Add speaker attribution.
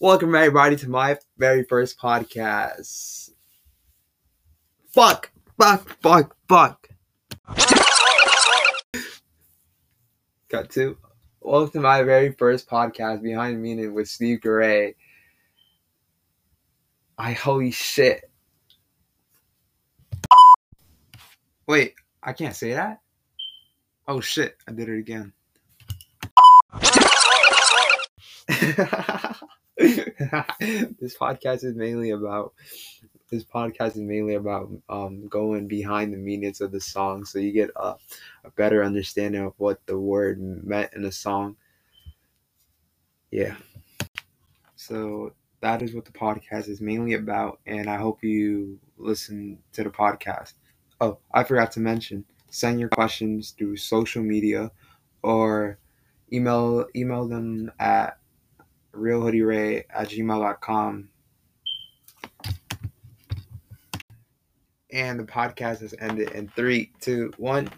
Speaker 1: Welcome everybody to my very first podcast. Fuck, fuck, fuck, fuck. Cut two. Welcome to my very first podcast, Behind Meaning with Steve Gray. I holy shit. Wait, I can't say that? Oh shit, I did it again. this podcast is mainly about this podcast is mainly about um, going behind the meanings of the song so you get a, a better understanding of what the word meant in the song. Yeah. So that is what the podcast is mainly about and i hope you listen to the podcast. Oh i forgot to mention send your questions through social media or email email them at realhoodieray at gmail.com. And the podcast has ended in three, two, one.